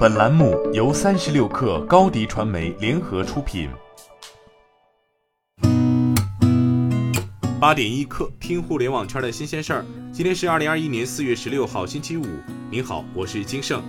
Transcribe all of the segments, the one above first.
本栏目由三十六氪高低传媒联合出品。八点一刻，听互联网圈的新鲜事儿。今天是二零二一年四月十六号，星期五。您好，我是金盛。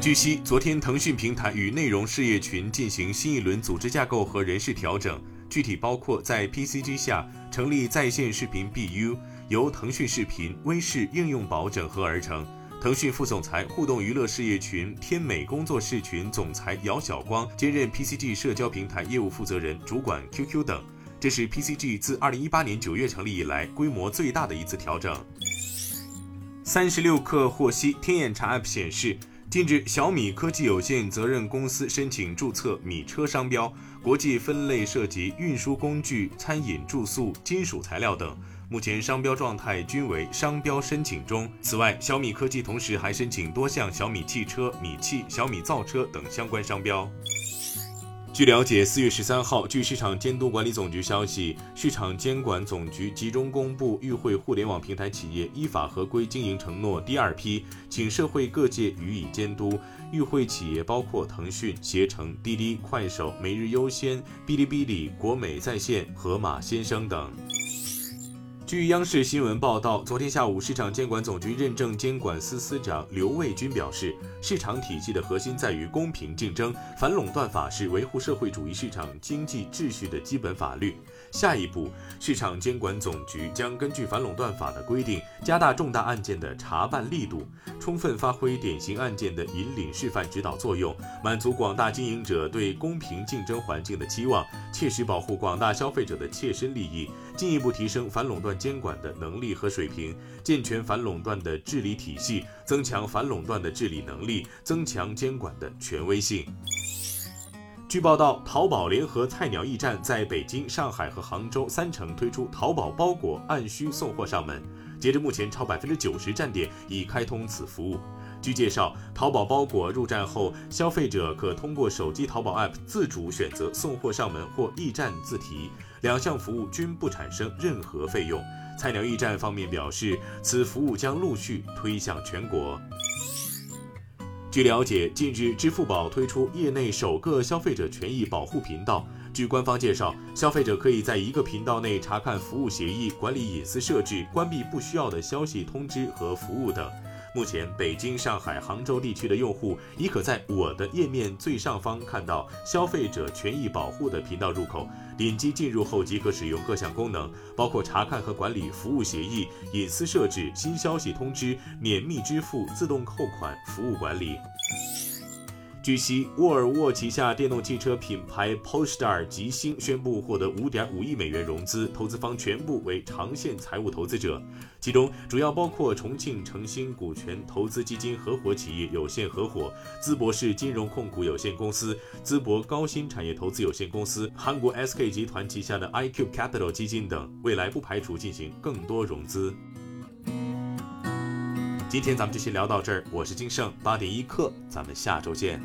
据悉，昨天腾讯平台与内容事业群进行新一轮组织架构和人事调整，具体包括在 PCG 下成立在线视频 BU，由腾讯视频、微视、应用宝整合而成。腾讯副总裁、互动娱乐事业群天美工作室群总裁姚晓光兼任 PCG 社交平台业务负责人，主管 QQ 等。这是 PCG 自2018年9月成立以来规模最大的一次调整。三十六氪获悉，天眼查 App 显示，近日小米科技有限责任公司申请注册米车商标，国际分类涉及运输工具、餐饮、住宿、金属材料等。目前商标状态均为商标申请中。此外，小米科技同时还申请多项小米汽车、米汽、小米造车等相关商标。据了解，四月十三号，据市场监督管理总局消息，市场监管总局集中公布与会互联网平台企业依法合规经营承诺第二批，请社会各界予以监督。与会企业包括腾讯、携程、滴滴、快手、每日优先、哔哩哔哩、国美在线、盒马鲜生等。据央视新闻报道，昨天下午，市场监管总局认证监管司司长刘卫军表示，市场体系的核心在于公平竞争，反垄断法是维护社会主义市场经济秩序的基本法律。下一步，市场监管总局将根据反垄断法的规定，加大重大案件的查办力度，充分发挥典型案件的引领示范指导作用，满足广大经营者对公平竞争环境的期望，切实保护广大消费者的切身利益，进一步提升反垄断监管的能力和水平，健全反垄断的治理体系，增强反垄断的治理能力，增强监管的权威性。据报道，淘宝联合菜鸟驿站在北京、上海和杭州三城推出淘宝包裹按需送货上门。截至目前，超百分之九十站点已开通此服务。据介绍，淘宝包裹入站后，消费者可通过手机淘宝 App 自主选择送货上门或驿站自提，两项服务均不产生任何费用。菜鸟驿站方面表示，此服务将陆续推向全国。据了解，近日支付宝推出业内首个消费者权益保护频道。据官方介绍，消费者可以在一个频道内查看服务协议、管理隐私设置、关闭不需要的消息通知和服务等。目前，北京、上海、杭州地区的用户已可在我的页面最上方看到消费者权益保护的频道入口，点击进入后即可使用各项功能，包括查看和管理服务协议、隐私设置、新消息通知、免密支付、自动扣款、服务管理。据悉，沃尔沃旗下电动汽车品牌 Polestar 吉星宣布获得5.5亿美元融资，投资方全部为长线财务投资者，其中主要包括重庆诚兴股权投资基金合伙企业有限合伙、淄博市金融控股有限公司、淄博高新产业投资有限公司、韩国 SK 集团旗下的 iQ Capital 基金等，未来不排除进行更多融资。今天咱们就先聊到这儿，我是金盛八点一刻，咱们下周见。